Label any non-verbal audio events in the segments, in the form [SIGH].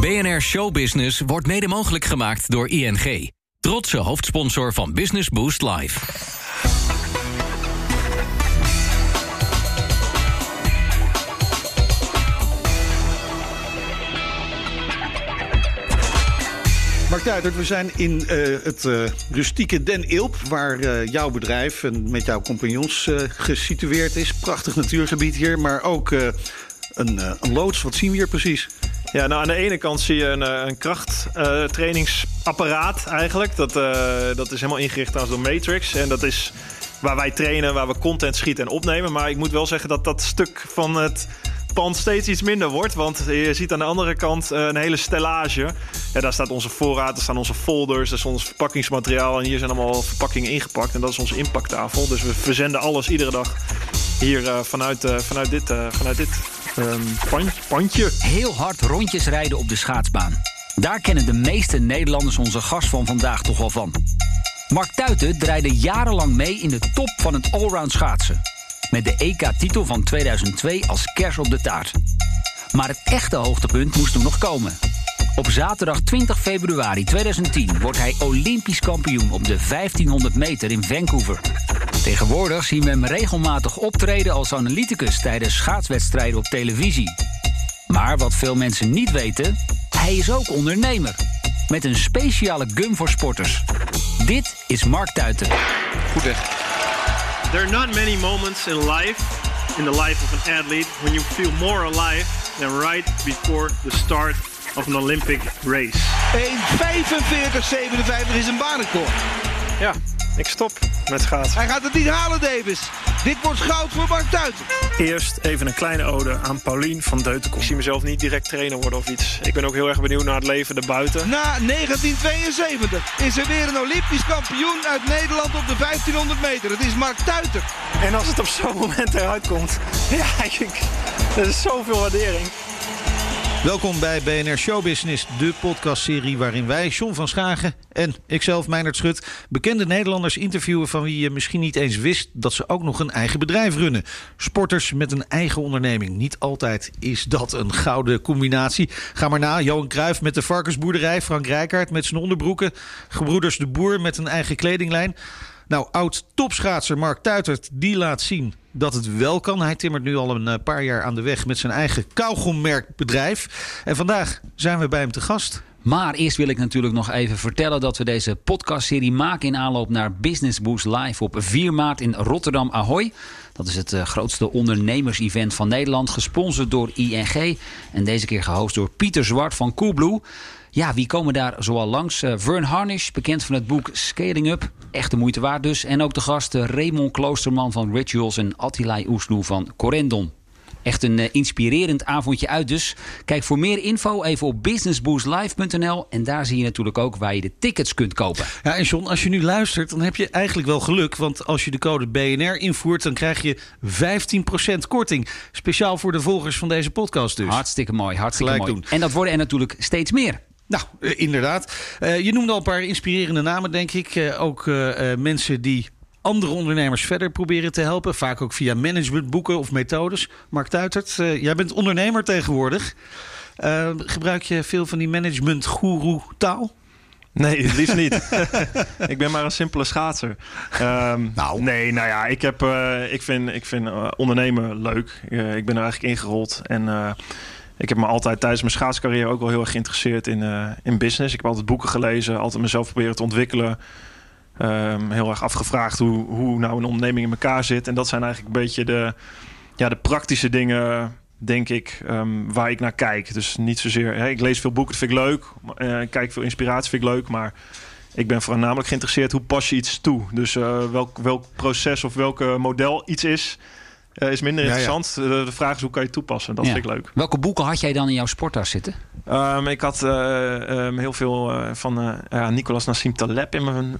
BNR Showbusiness wordt mede mogelijk gemaakt door ING. Trotse hoofdsponsor van Business Boost Live. Mark we zijn in uh, het uh, rustieke Den Ilp, waar uh, jouw bedrijf en met jouw compagnons gesitueerd is. Prachtig natuurgebied hier, maar ook een, een, loods. Wat zien we hier precies? Ja, nou aan de ene kant zie je een, een krachttrainingsapparaat eigenlijk. Dat, dat is helemaal ingericht als door Matrix. En dat is waar wij trainen, waar we content schieten en opnemen. Maar ik moet wel zeggen dat dat stuk van het pand steeds iets minder wordt. Want je ziet aan de andere kant een hele stellage. Ja, daar staat onze voorraad, daar staan onze folders, daar is ons verpakkingsmateriaal. En hier zijn allemaal verpakkingen ingepakt. En dat is onze impacttafel. Dus we verzenden alles iedere dag hier vanuit, vanuit dit, vanuit dit um, pandje. Heel hard rondjes rijden op de schaatsbaan. Daar kennen de meeste Nederlanders onze gast van vandaag toch wel van. Mark Tuiten draaide jarenlang mee in de top van het allround schaatsen. Met de EK-titel van 2002 als kers op de taart. Maar het echte hoogtepunt moest toen nog komen. Op zaterdag 20 februari 2010 wordt hij Olympisch kampioen op de 1500 meter in Vancouver. Tegenwoordig zien we hem regelmatig optreden als analyticus tijdens schaatswedstrijden op televisie. Maar wat veel mensen niet weten, hij is ook ondernemer. Met een speciale gum voor sporters. Dit is Mark Tuiten. Goed weg. There are not many moments in life, in the life of an athlete, when you feel more alive than right before the start of een Olympic race. 1.45.57 is een baanrecord. Ja, ik stop met schaatsen. Hij gaat het niet halen, Davis. Dit wordt goud voor Mark Tuiten. Eerst even een kleine ode aan Paulien van Deutenkom. Ik zie mezelf niet direct trainer worden of iets. Ik ben ook heel erg benieuwd naar het leven erbuiten. Na 1972 is er weer een Olympisch kampioen uit Nederland op de 1500 meter. Het is Mark Tuiten. En als het op zo'n moment eruit komt, [LAUGHS] ja, ik, er is zoveel waardering. Welkom bij BNR Showbusiness, de podcastserie waarin wij, John van Schagen en ikzelf, Meijnerd Schut, bekende Nederlanders interviewen van wie je misschien niet eens wist dat ze ook nog een eigen bedrijf runnen. Sporters met een eigen onderneming. Niet altijd is dat een gouden combinatie. Ga maar na, Johan Cruijff met de varkensboerderij, Frank Rijkaard met zijn onderbroeken, gebroeders de Boer met een eigen kledinglijn. Nou, oud topschaatser Mark Tuitert, die laat zien dat het wel kan. Hij timmert nu al een eh, paar jaar aan de weg met zijn eigen kauwgommerkbedrijf. En vandaag zijn we bij hem te gast. Maar eerst wil ik natuurlijk nog even vertellen dat we deze podcastserie maken in aanloop naar Business Boost Live op 4 maart in Rotterdam Ahoy. Dat is het uh, grootste ondernemers-event van Nederland, gesponsord door ING en deze keer gehost door Pieter Zwart van Coolblue. Ja, wie komen daar zoal langs? Uh, Vern Harnish, bekend van het boek Scaling Up. Echt de moeite waard dus. En ook de gasten Raymond Kloosterman van Rituals en Attilai Oesloe van Corendon. Echt een uh, inspirerend avondje uit dus. Kijk voor meer info even op businessboostlive.nl. En daar zie je natuurlijk ook waar je de tickets kunt kopen. Ja, en John, als je nu luistert, dan heb je eigenlijk wel geluk. Want als je de code BNR invoert, dan krijg je 15% korting. Speciaal voor de volgers van deze podcast dus. Hartstikke mooi, hartstikke mooi. Doen. En dat worden er natuurlijk steeds meer. Nou, uh, inderdaad. Uh, je noemde al een paar inspirerende namen, denk ik. Uh, ook mensen die andere ondernemers verder proberen te helpen. Vaak ook via managementboeken of methodes. Mark Tuitert, jij bent ondernemer tegenwoordig. gebruik je veel van die management-guru taal? Nee, het liefst niet. [LAUGHS] [LAUGHS] ik ben maar een simpele schaatser. Um, nou. Nee, nou ja, ik, heb, ik vind, ik vind ondernemen leuk. ik ben er eigenlijk ingerold en ik heb me altijd tijdens mijn schaatscarrière ook wel heel erg geïnteresseerd in, uh, in business. Ik heb altijd boeken gelezen, altijd mezelf proberen te ontwikkelen. Um, heel erg afgevraagd hoe, hoe nou een onderneming in elkaar zit. En dat zijn eigenlijk een beetje de, ja, de praktische dingen, denk ik, um, waar ik naar kijk. Dus niet zozeer, ik lees veel boeken, dat vind ik leuk. Ik kijk veel inspiratie, vind ik leuk. Maar ik ben voornamelijk geïnteresseerd hoe pas je iets toe. Dus uh, welk, welk proces of welk model iets is uh, is minder interessant. Ja, ja. De, vraag is hoe kan je toepassen. Dat vind ik leuk. Welke boeken had jij dan in jouw sporttas zitten? Um, ik had uh, um, heel veel van Nicolas Nassim Taleb in mijn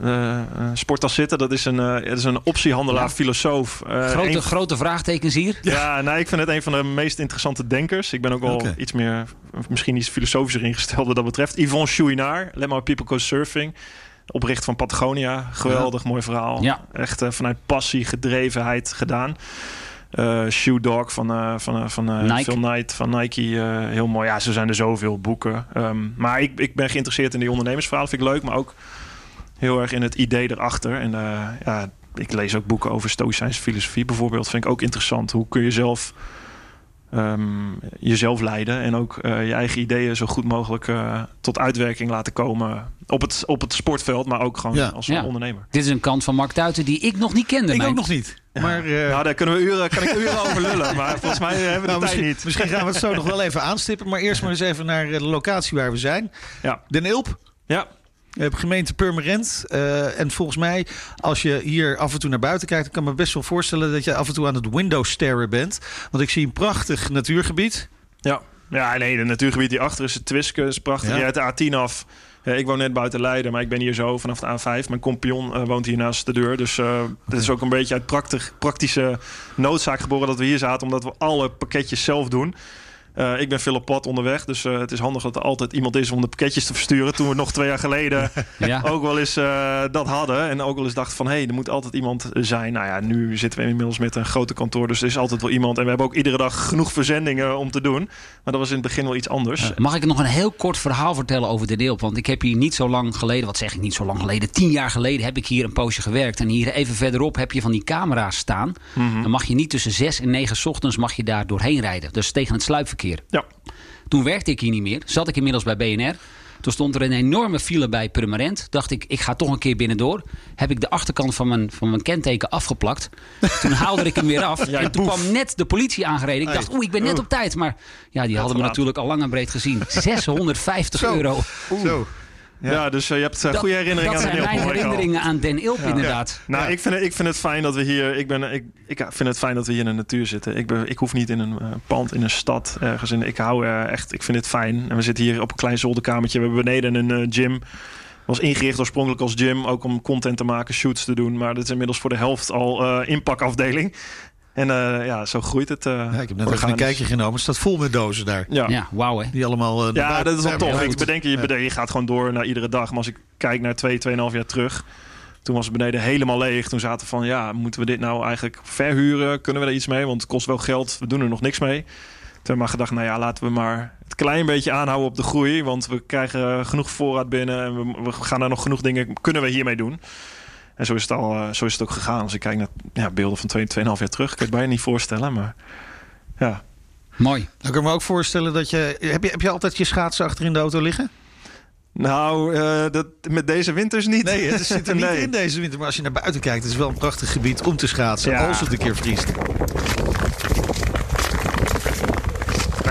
sporttas zitten. Dat is een, dat is een optiehandelaar, filosoof. grote, een... grote vraagtekens hier. Ja, nou, ik vind het een van de meest interessante denkers. Ik ben ook wel okay. iets meer, misschien iets filosofischer ingesteld wat dat betreft. Yvonne Chouinard, Let My People Go Surfing opricht van Patagonia. Geweldig mooi verhaal. Ja. Echt vanuit passie, gedrevenheid gedaan. Uh, Shoe Dog van, uh, van, van Nike. Phil Knight van Nike. heel mooi. Ja, zo zijn er zoveel boeken. Um, maar ik, ik ben geïnteresseerd in die ondernemersverhalen. Vind ik leuk, maar ook heel erg in het idee erachter. En ja, ik lees ook boeken over stoïcijnse filosofie bijvoorbeeld. Vind ik ook interessant. Hoe kun je zelf um, jezelf leiden en ook uh, je eigen ideeën zo goed mogelijk uh, tot uitwerking laten komen op het, op het sportveld, maar ook gewoon ja. als ja. ondernemer. Dit is een kant van Mark Tuiten die ik nog niet kende. Ik ook nog niet. Maar, uh... Nou, daar kunnen we uren, kan ik uren over lullen, maar volgens mij hebben we nou, misschien, niet. Misschien gaan we het zo nog wel even aanstippen, maar eerst maar eens even naar de locatie waar we zijn. Ja. Den Ilp. Ja. Gemeente Purmerend. Uh, en volgens mij, als je hier af en toe naar buiten kijkt... dan kan ik me best wel voorstellen dat je af en toe aan het window staren bent. Want ik zie een prachtig natuurgebied. Ja, ja nee, het natuurgebied die achter is het Twiske. is prachtig. Ja. Je uit de A10 af. Ik woon net buiten Leiden, maar ik ben hier zo vanaf de A5. Mijn compagnon uh, woont hier naast de deur. Dus uh, het is ook een beetje uit praktisch, praktische noodzaak geboren dat we hier zaten. Omdat we alle pakketjes zelf doen. Uh, ik ben veel op pad onderweg, dus uh, het is handig dat er altijd iemand is om de pakketjes te versturen. Toen we nog twee jaar geleden [LAUGHS] ja. ook wel eens uh, dat hadden. En ook wel eens dachten van, hé, hey, er moet altijd iemand zijn. Nou ja, nu zitten we inmiddels met een grote kantoor, dus er is altijd wel iemand. En we hebben ook iedere dag genoeg verzendingen om te doen. Maar dat was in het begin wel iets anders. mag ik nog een heel kort verhaal vertellen over de deel? Want ik heb hier niet zo lang geleden, wat zeg ik niet zo lang geleden, tien jaar geleden heb ik hier een poosje gewerkt. En hier even verderop heb je van die camera's staan. Mm -hmm. Dan mag je niet tussen zes en negen ochtends mag je daar doorheen rijden. Dus tegen het sluipverkeer. Ja. Toen werkte ik hier niet meer. Zat ik inmiddels bij BNR. Toen stond er een enorme file bij Purmerend. Dacht ik, ik ga toch een keer binnendoor. Heb ik de achterkant van mijn, van mijn kenteken afgeplakt. Toen haalde ik hem weer af. [LAUGHS] Ja, en toen kwam net de politie aangereden. Ik dacht, oeh, ik ben net op tijd. Maar ja, die hadden me natuurlijk al lang en breed gezien. [LAUGHS] 650 euro. Zo. Ja. dus uh, je hebt uh, goede herinneringen aan Den Ilp. Dat zijn mijn herinneringen aan Den Ilp, inderdaad. Nou, ik, vind het, ik vind het fijn dat we hier... Ik, ben, ik, ik vind het fijn dat we hier in de natuur zitten. Ik, ben, ik hoef niet in een uh, pand, in een stad ergens. In, ik hou echt... Ik vind het fijn. En we zitten hier op een klein zolderkamertje. We hebben beneden een gym was ingericht oorspronkelijk als gym, ook om content te maken, shoots te doen. Maar dat is inmiddels voor de helft al uh, inpakafdeling. En uh, ja, zo groeit het. Uh, ja, ik heb net even een kijkje genomen. Het staat vol met dozen daar. Ja, ja wauw hè. Die allemaal... Uh, ja, dat is wel tof. Ik bedenk, je, ja. je gaat gewoon door naar iedere dag. Maar als ik kijk naar twee, tweeënhalf jaar terug... Toen was het beneden helemaal leeg. Toen zaten van, ja, moeten we dit nou eigenlijk verhuren? Kunnen we er iets mee? Want het kost wel geld. We doen er nog niks mee. Toen hebben we maar gedacht, nou ja, laten we maar het klein beetje aanhouden op de groei. Want we krijgen genoeg voorraad binnen. En we, we gaan er nog genoeg dingen, kunnen we hiermee doen. En zo is het, al, uh, zo is het ook gegaan. Als ik kijk naar ja, beelden van 2,5 jaar terug, kan je het bijna niet voorstellen. Maar ja. Mooi. Dan kan ik me ook voorstellen dat je. Heb je, heb je altijd je schaatsen achter in de auto liggen? Nou, uh, dat, met deze winters niet. Nee, het zit er niet nee. in deze winter. Maar als je naar buiten kijkt, het is wel een prachtig gebied om te schaatsen. Ja. Als het een keer vriest.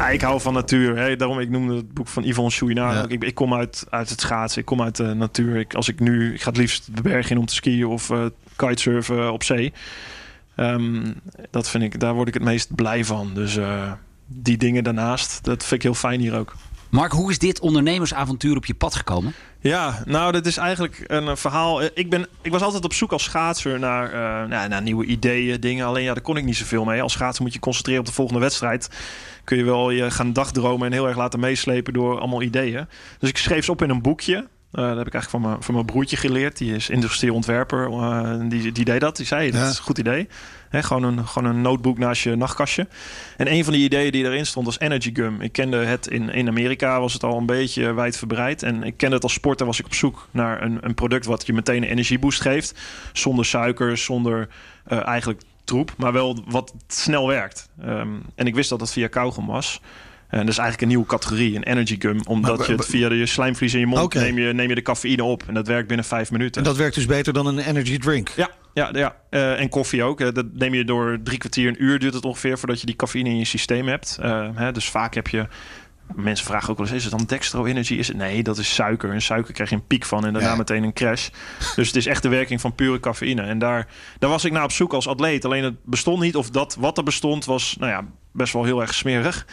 Ja, ik hou van natuur. Hè. Daarom, ik noemde het boek van Yvonne Chouinard. Ja. Ik, ik, kom uit, uit het schaatsen. Ik kom uit de natuur. Ik, als ik nu, ik ga het liefst de berg in om te skiën of uh, kitesurfen op zee. Um, dat vind ik, daar word ik het meest blij van. Dus uh, die dingen daarnaast, dat vind ik heel fijn hier ook. Mark, hoe is dit ondernemersavontuur op je pad gekomen? Ja, nou, dat is eigenlijk een verhaal. Ik, ben, ik was altijd op zoek als schaatser naar, uh, nou, naar nieuwe ideeën, dingen. Alleen ja, daar kon ik niet zoveel mee. Als schaatser moet je concentreren op de volgende wedstrijd. Kun je wel je gaan dagdromen en heel erg laten meeslepen door allemaal ideeën. Dus ik schreef ze op in een boekje. Uh, dat heb ik eigenlijk van mijn, van mijn broertje geleerd. Die is industrieel ontwerper. Uh, die, die deed dat. Die zei, dat ja. is een goed idee. He, gewoon, een, gewoon een notebook naast je nachtkastje. En een van die ideeën die erin stond was Energy Gum. Ik kende het in, in Amerika, was het al een beetje wijdverbreid. En ik kende het als sporter, was ik op zoek naar een, een product wat je meteen een energieboost geeft. Zonder suiker, zonder uh, eigenlijk troep, maar wel wat snel werkt. Um, en ik wist dat dat via kauwgom was. En dat is eigenlijk een nieuwe categorie, een energy gum. Omdat je het via je slijmvlies in je mond okay. neem, je, neem je de cafeïne op. En dat werkt binnen vijf minuten. En dat werkt dus beter dan een energy drink? Ja, ja, ja. Uh, en koffie ook. Uh, dat neem je door drie kwartier, een uur duurt het ongeveer... voordat je die cafeïne in je systeem hebt. Uh, hè, dus vaak heb je... Mensen vragen ook wel eens, is het dan dextro energy? Is het? Nee, dat is suiker. En suiker krijg je een piek van en daarna ja. meteen een crash. Dus het is echt de werking van pure cafeïne. En daar, daar was ik naar op zoek als atleet. Alleen het bestond niet, of dat wat er bestond was... nou ja, best wel heel erg smerig.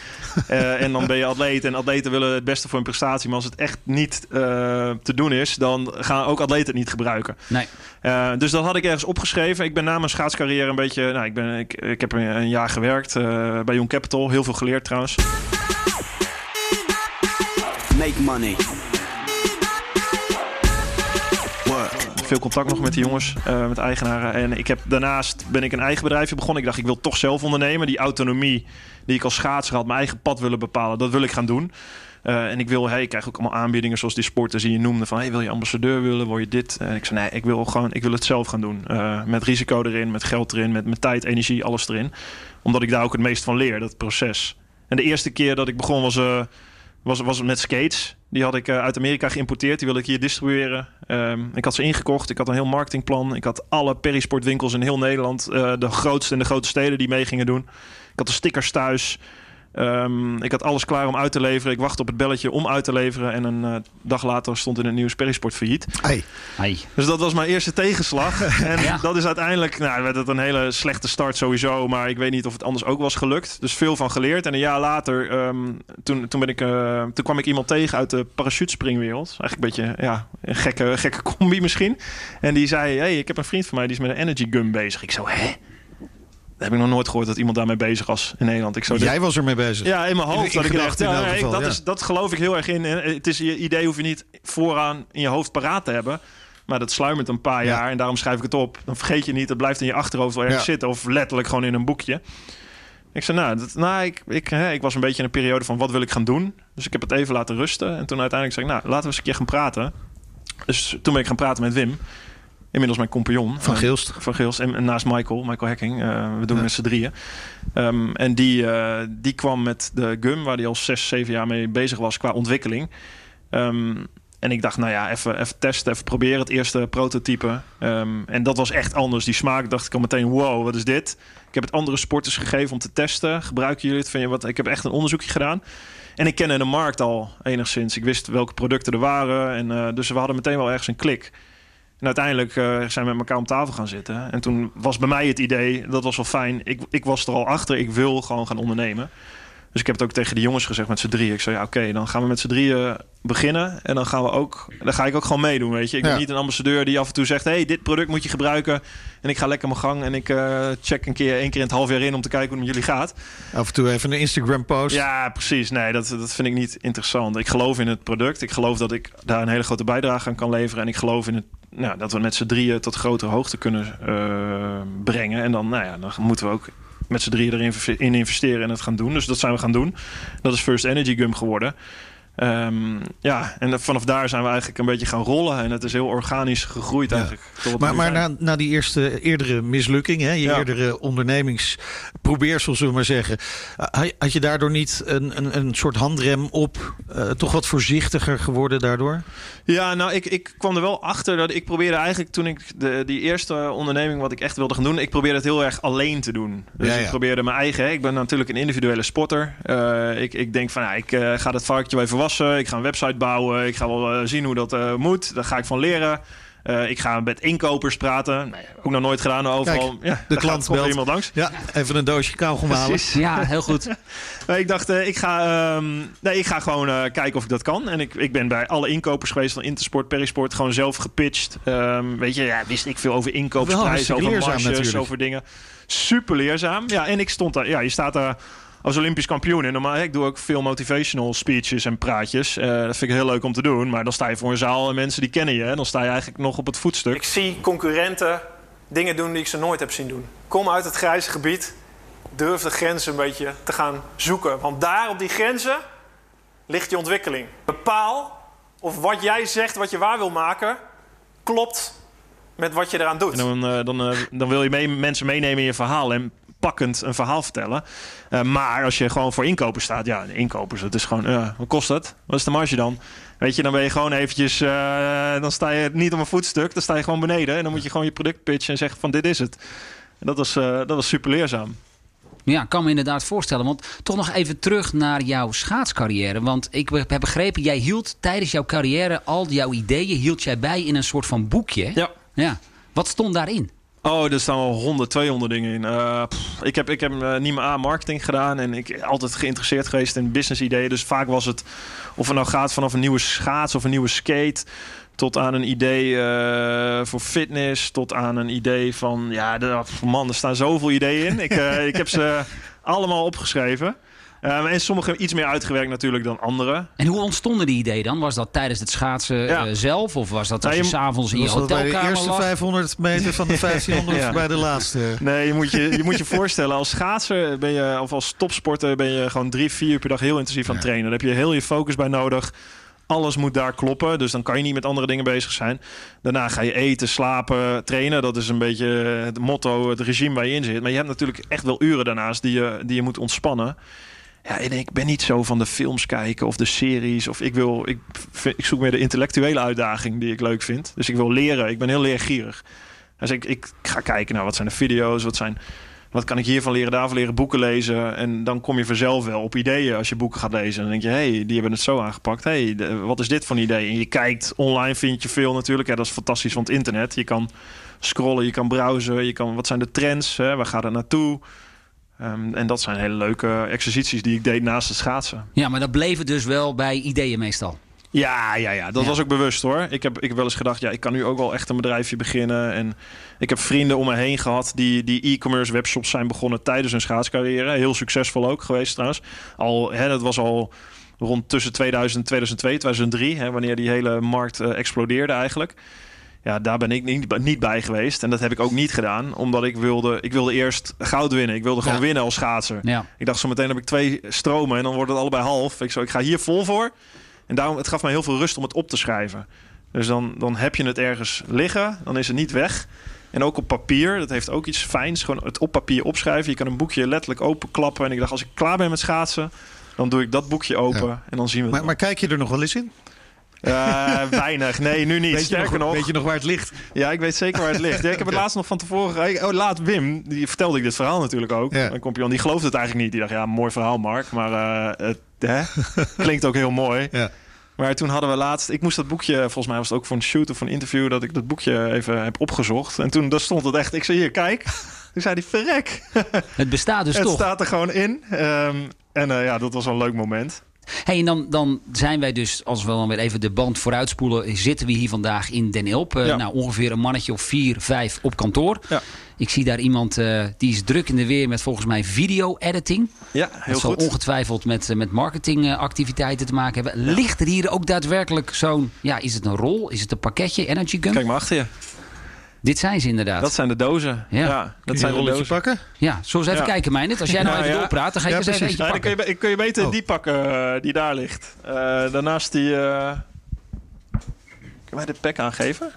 uh, [LAUGHS] en dan ben je atleet en atleten willen het beste voor hun prestatie. Maar als het echt niet uh, te doen is, dan gaan ook atleten het niet gebruiken. Nee. Uh, dus dat had ik ergens opgeschreven. Ik ben na mijn schaatscarrière een beetje... Nou, ik, ben, ik, ik heb een jaar gewerkt bij Young Capital. Heel veel geleerd trouwens. Make money. veel contact nog met de jongens, uh, met eigenaren. En ik heb, daarnaast ben ik een eigen bedrijfje begonnen. Ik dacht, ik wil toch zelf ondernemen. Die autonomie die ik als schaatser had, mijn eigen pad willen bepalen, dat wil ik gaan doen. Uh, en ik wil, hey, ik krijg ook allemaal aanbiedingen zoals die sporters die je noemde. Van, hey, wil je ambassadeur willen? Wil je dit? En ik zei, nee, ik wil gewoon, ik wil het zelf gaan doen. Uh, met risico erin, met geld erin, met, met tijd, energie, alles erin. Omdat ik daar ook het meest van leer, dat proces. En de eerste keer dat ik begon was, was, was met skates. Die had ik uit Amerika geïmporteerd. Die wilde ik hier distribueren. Um, ik had ze ingekocht. Ik had een heel marketingplan. Ik had alle perisportwinkels in heel Nederland. de grootste en de grote steden die mee gingen doen. Ik had de stickers thuis. Um, ik had alles klaar om uit te leveren. Ik wachtte op het belletje om uit te leveren. En een uh, dag later stond in het nieuws Perisport failliet. Hey. Hey. Dus dat was mijn eerste tegenslag. [LAUGHS] en ja. dat is uiteindelijk... Nou, werd het een hele slechte start sowieso. Maar ik weet niet of het anders ook was gelukt. Dus veel van geleerd. En een jaar later... Um, toen, toen, ben ik, uh, toen kwam ik iemand tegen uit de parachutespringwereld. Eigenlijk een beetje ja, een gekke, gekke combi misschien. En die zei... Hey, ik heb een vriend van mij die is met een energy gun bezig. Ik zo, hè? Heb ik nog nooit gehoord dat iemand daarmee bezig was in Nederland. Ik zou Jij was er mee bezig? Ja, in mijn hoofd. In, dat ik dacht, ja, nee, geval, dat, ja. Is, dat geloof ik heel erg in. Het is je idee hoef je niet vooraan in je hoofd paraat te hebben. Maar dat sluimert een paar jaar en daarom schrijf ik het op. Dan vergeet je niet, het blijft in je achterhoofd wel ergens zitten. Of letterlijk gewoon in een boekje. Ik zei, nou, dat, nou ik, ik, hè, ik was een beetje in een periode van wat wil ik gaan doen. Dus ik heb het even laten rusten. En toen uiteindelijk zei ik, nou, laten we eens een keer gaan praten. Dus toen ben ik gaan praten met Wim inmiddels mijn compagnon. Van Geelst. Uh, van Geelst. En, en, naast Michael, Michael Hacking. Uh, we doen ja. met z'n drieën. Um, en die, uh, die kwam met de GUM, waar hij al zes, zeven jaar mee bezig was qua ontwikkeling. Um, en ik dacht, nou ja, even, even testen, even proberen het eerste prototype. Um, en dat was echt anders. Die smaak dacht ik al meteen, wow, wat is dit? Ik heb het andere sporters gegeven om te testen. Gebruiken jullie het? Vind je wat? Ik heb echt een onderzoekje gedaan. En ik kende de markt al enigszins. Ik wist welke producten er waren. En, uh, dus we hadden meteen wel ergens een klik. En uiteindelijk uh, zijn we met elkaar om tafel gaan zitten. En toen was bij mij het idee, dat was wel fijn. Ik, ik was er al achter, ik wil gewoon gaan ondernemen. Dus ik heb het ook tegen de jongens gezegd met z'n drieën. Ik zei, ja, oké, dan gaan we met z'n drieën beginnen. En dan gaan we ook, dan ga ik ook gewoon meedoen, weet je. Ik ja. ben niet een ambassadeur die af en toe zegt... hey, dit product moet je gebruiken. En ik ga lekker mijn gang en ik uh, check een keer één keer in het half jaar in... om te kijken hoe het met jullie gaat. Af en toe even een Instagram-post. Ja, precies. Nee, dat, dat vind ik niet interessant. Ik geloof in het product. Ik geloof dat ik daar een hele grote bijdrage aan kan leveren. En ik geloof in het nou, dat we met z'n drieën tot grotere hoogte kunnen uh, brengen. En dan, nou ja, dan moeten we ook met z'n drieën erin in investeren en het gaan doen. Dus dat zijn we gaan doen. Dat is First Energy Gum geworden. Um, ja, en vanaf daar zijn we eigenlijk een beetje gaan rollen. En het is heel organisch gegroeid eigenlijk. Ja. Maar, maar na, na die eerste eerdere mislukking, hè, je ja. eerdere ondernemingsprobeersel, zullen we maar zeggen. Had je daardoor niet een, een, een soort handrem op? Uh, toch wat voorzichtiger geworden daardoor? Ja, nou, ik, ik kwam er wel achter dat ik probeerde eigenlijk toen ik de, die eerste onderneming wat ik echt wilde gaan doen, ik probeerde het heel erg alleen te doen. Dus ja, ik probeerde mijn eigen. Ik ben natuurlijk een individuele sporter. Uh, ik, ik denk van, ja, ik uh, ga dat varkentje even wassen. Ik ga een website bouwen. Ik ga wel uh, zien hoe dat uh, moet. Daar ga ik van leren. Uh, ik ga met inkopers praten. Nee, ook nog nooit gedaan. Overal. Kijk, ja, de klant belt iemand langs. Ja, even een doosje kauwgom halen. Ja, heel goed. [LAUGHS] ik dacht, uh, ik, ga, um, nee, ik ga gewoon uh, kijken of ik dat kan. En ik, ik ben bij alle inkopers geweest van Intersport, Perisport. Gewoon zelf gepitcht. Um, weet je, ja, wist ik veel over inkoopprijzen, over marges, over dingen. Super leerzaam. Ja, en ik stond daar. Ja, je staat daar als Olympisch kampioen. En normaal, ik doe ook veel motivational speeches en praatjes. Uh, dat vind ik heel leuk om te doen. Maar dan sta je voor een zaal en mensen die kennen je. En dan sta je eigenlijk nog op het voetstuk. Ik zie concurrenten dingen doen die ik ze nooit heb zien doen. Kom uit het grijze gebied. Durf de grenzen een beetje te gaan zoeken. Want daar op die grenzen ligt je ontwikkeling. Bepaal of wat jij zegt, wat je waar wil maken, klopt met wat je eraan doet. En dan, uh, dan, uh, dan wil je mee, mensen meenemen in je verhaal. En pakkend een verhaal vertellen. Uh, maar als je gewoon voor inkopen staat, ja, inkopers, het is gewoon, uh, wat kost het? Wat is de marge dan? Weet je, dan ben je gewoon eventjes, uh, dan sta je niet op een voetstuk, dan sta je gewoon beneden en dan moet je gewoon je product pitchen en zeggen van dit is het. En dat was, dat was super leerzaam. Ja, kan me inderdaad voorstellen. Want toch nog even terug naar jouw schaatscarrière. Want ik heb begrepen, jij hield tijdens jouw carrière al jouw ideeën hield jij bij in een soort van boekje. Ja. ja. Wat stond daarin? Oh, er staan wel 100, 200 dingen in. Uh, pff, ik heb, ik heb uh, niet meer aan marketing gedaan en ik altijd geïnteresseerd geweest in business ideeën. Dus vaak was het, of het nou gaat vanaf een nieuwe schaats of een nieuwe skate, tot aan een idee uh, voor fitness, tot aan een idee van, ja, de, man, er staan zoveel ideeën in. ik, ik heb ze [LAUGHS] allemaal opgeschreven. Um, en sommige iets meer uitgewerkt natuurlijk dan andere. En hoe ontstonden die ideeën dan? Was dat tijdens het schaatsen ja. uh, zelf? Of was dat als nou, je, je s'avonds in je hotelkamer bij de eerste lag? 500 meter van de [LAUGHS] 1500 ja. bij de laatste? Nee, je moet je, je moet je voorstellen. Als schaatser ben je, of als topsporter ben je gewoon drie, vier uur per dag heel intensief aan het trainen. Daar heb je heel je focus bij nodig. Alles moet daar kloppen. Dus dan kan je niet met andere dingen bezig zijn. Daarna ga je eten, slapen, trainen. Dat is een beetje het motto, het regime waar je in zit. Maar je hebt natuurlijk echt wel uren daarnaast die je, die je moet ontspannen. Ja, en ik ben niet zo van de films kijken of de series. Of ik wil, ik, ik zoek meer de intellectuele uitdaging die ik leuk vind. Dus ik wil leren. Ik ben heel leergierig. Dus ik, ik ga kijken naar wat zijn de video's, wat zijn wat kan ik hiervan leren, daarvan leren, boeken lezen. En dan kom je vanzelf wel op ideeën als je boeken gaat lezen. En dan denk je, hé, hey, die hebben het zo aangepakt. Hey, wat is dit voor een idee? En je kijkt online, vind je veel natuurlijk. Ja, dat is fantastisch van het internet. Je kan scrollen, je kan browsen, je kan, wat zijn de trends? Hè? Waar gaat het naartoe? Um, en dat zijn hele leuke exercities die ik deed naast het schaatsen. Ja, maar dat bleef het dus wel bij ideeën meestal. Ja, ja, ja. dat ja. was ook bewust hoor. Ik heb, ik heb wel eens gedacht, ja, ik kan nu ook wel echt een bedrijfje beginnen. En ik heb vrienden om me heen gehad die, die e-commerce webshops zijn begonnen tijdens hun schaatscarrière. Heel succesvol ook geweest trouwens. Al, hè, dat was al rond tussen 2000 2002, 2003, hè, wanneer die hele markt uh, explodeerde eigenlijk. Ja, daar ben ik niet, niet bij geweest. En dat heb ik ook niet gedaan, omdat ik wilde, ik wilde eerst goud winnen. Ik wilde gewoon ja. winnen als schaatser. Ja. Ik dacht, zo meteen heb ik twee stromen en dan wordt het allebei half. Ik, zo, ik ga hier vol voor. En daarom, het gaf mij heel veel rust om het op te schrijven. Dus dan, dan heb je het ergens liggen, dan is het niet weg. En ook op papier, dat heeft ook iets fijns. Gewoon het op papier opschrijven. Je kan een boekje letterlijk openklappen. En ik dacht, als ik klaar ben met schaatsen, dan doe ik dat boekje open. Ja. En dan zien we maar, maar kijk je er nog wel eens in? Uh, weinig. Nee, nu niet. Weet Sterker je nog, nog, Weet je nog waar het ligt? Ja, ik weet zeker waar het ligt. Ja, ik heb het laatst nog van tevoren... Oh, laat Wim, die vertelde ik dit verhaal natuurlijk ook. Ja. Mijn compagnon, die geloofde het eigenlijk niet. Die dacht, ja, mooi verhaal Mark. Maar uh, het hè? [LAUGHS] klinkt ook heel mooi. Ja. Maar toen hadden we laatst... Ik moest dat boekje... Volgens mij was het ook voor een shoot of een interview... dat ik dat boekje even heb opgezocht. En toen daar stond het echt... Ik zei, hier, kijk. [LAUGHS] Toen zei hij, verrek. Het bestaat dus [LAUGHS] het toch? Het staat er gewoon in. Um, en uh, ja, dat was een leuk moment. Hey, en dan, dan zijn wij dus, als we dan weer even de band vooruitspoelen... zitten we hier vandaag in Den Ilp. Uh, Ja. Nou, ongeveer een mannetje of vier, vijf op kantoor. Ja. Ik zie daar iemand, uh, die is druk in de weer met volgens mij video-editing. Ja, heel dat zal goed. ongetwijfeld met, uh, met marketingactiviteiten te maken hebben. Ligt er hier ook daadwerkelijk zo'n... Ja, is het een rol? Is het een pakketje? Energy Gum? Kijk maar achter je. Dit zijn ze inderdaad. Dat zijn de dozen. Ja. Ja, dat zijn de dozen. pakken? Ja, zullen we eens even Ja. kijken, Meijnet? Als jij nou, Nou even ja. doorpraat, dan ga ik Ja, eens even eentje Ja, dan kun, je, kun je beter Oh. die pakken eh, die daar ligt. Uh, daarnaast die... Uh... Kun jij de pack aangeven?